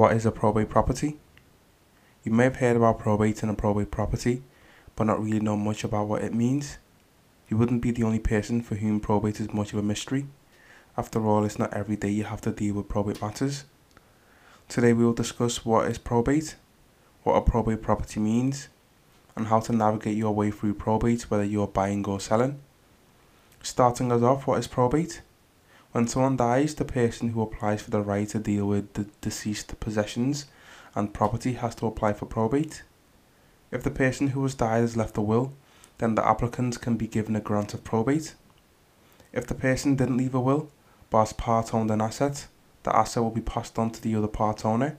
What is a probate property? You may have heard about probate and a probate property, but not really know much about what it means. You wouldn't be the only person for whom probate is much of a mystery. After all, it's not every day you have to deal with probate matters. Today we will discuss what is probate, what a probate property means, and how to navigate your way through probate whether you are buying or selling. Starting us off, what is probate? When someone dies, the person who applies for the right to deal with the deceased possessions and property has to apply for probate. If the person who has died has left a will, then the applicant can be given a grant of probate. If the person didn't leave a will, but has part owned an asset, the asset will be passed on to the other part owner.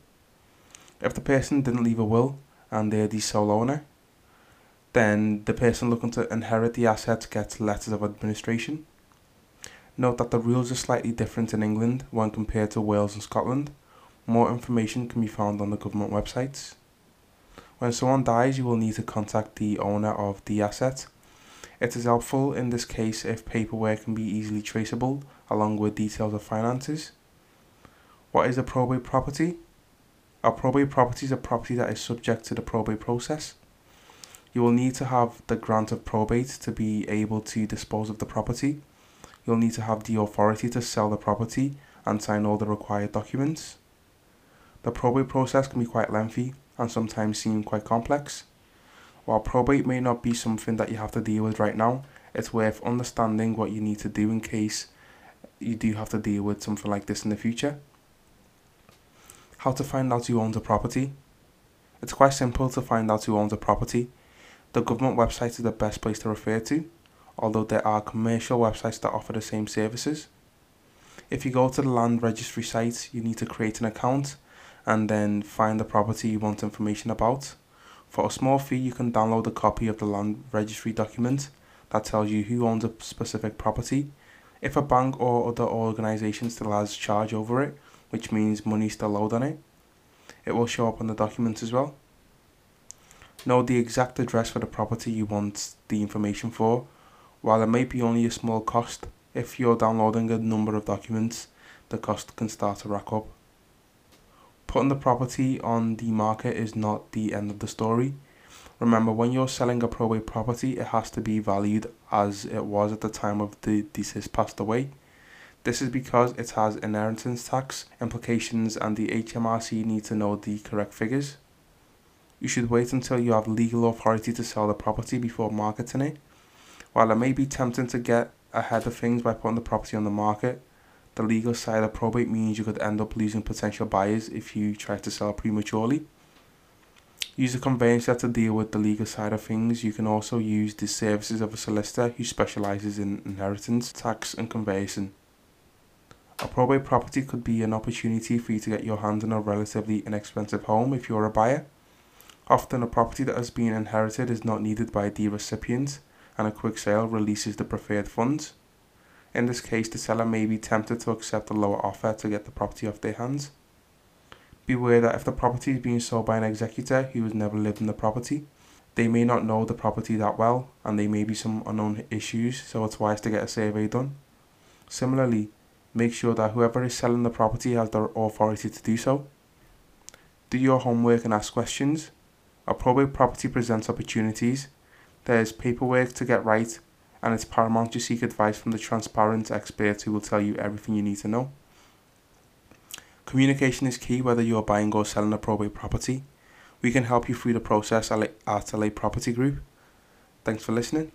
If the person didn't leave a will and they're the sole owner, then the person looking to inherit the asset gets letters of administration. Note that the rules are slightly different in England when compared to Wales and Scotland. More information can be found on the government websites. When someone dies, you will need to contact the owner of the asset. It is helpful in this case if paperwork can be easily traceable along with details of finances. What is a probate property? A probate property is a property that is subject to the probate process. You will need to have the grant of probate to be able to dispose of the property you'll need to have the authority to sell the property and sign all the required documents. The probate process can be quite lengthy and sometimes seem quite complex. While probate may not be something that you have to deal with right now, it's worth understanding what you need to do in case you do have to deal with something like this in the future. How to find out who owns a property. It's quite simple to find out who owns a property. The government website is the best place to refer to although there are commercial websites that offer the same services. If you go to the land registry site, you need to create an account and then find the property you want information about. For a small fee, you can download a copy of the land registry document that tells you who owns a specific property. If a bank or other organisation still has charge over it, which means money still owed on it, it will show up on the document as well. Know the exact address for the property you want the information for while it may be only a small cost, if you're downloading a number of documents, the cost can start to rack up. Putting the property on the market is not the end of the story. Remember, when you're selling a probate property, it has to be valued as it was at the time of the deceased passed away. This is because it has inheritance tax implications and the HMRC need to know the correct figures. You should wait until you have legal authority to sell the property before marketing it while it may be tempting to get ahead of things by putting the property on the market, the legal side of probate means you could end up losing potential buyers if you try to sell prematurely. Use a conveyancer to deal with the legal side of things. You can also use the services of a solicitor who specialises in inheritance, tax and conveyancing. A probate property could be an opportunity for you to get your hands on a relatively inexpensive home if you're a buyer. Often a property that has been inherited is not needed by the recipient and a quick sale releases the preferred funds. In this case, the seller may be tempted to accept a lower offer to get the property off their hands. Beware that if the property is being sold by an executor who has never lived in the property, they may not know the property that well and there may be some unknown issues, so it's wise to get a survey done. Similarly, make sure that whoever is selling the property has the authority to do so. Do your homework and ask questions. A probate property presents opportunities there's paperwork to get right, and it's paramount to seek advice from the transparent experts who will tell you everything you need to know. Communication is key whether you are buying or selling a probate property. We can help you through the process at LA Property Group. Thanks for listening.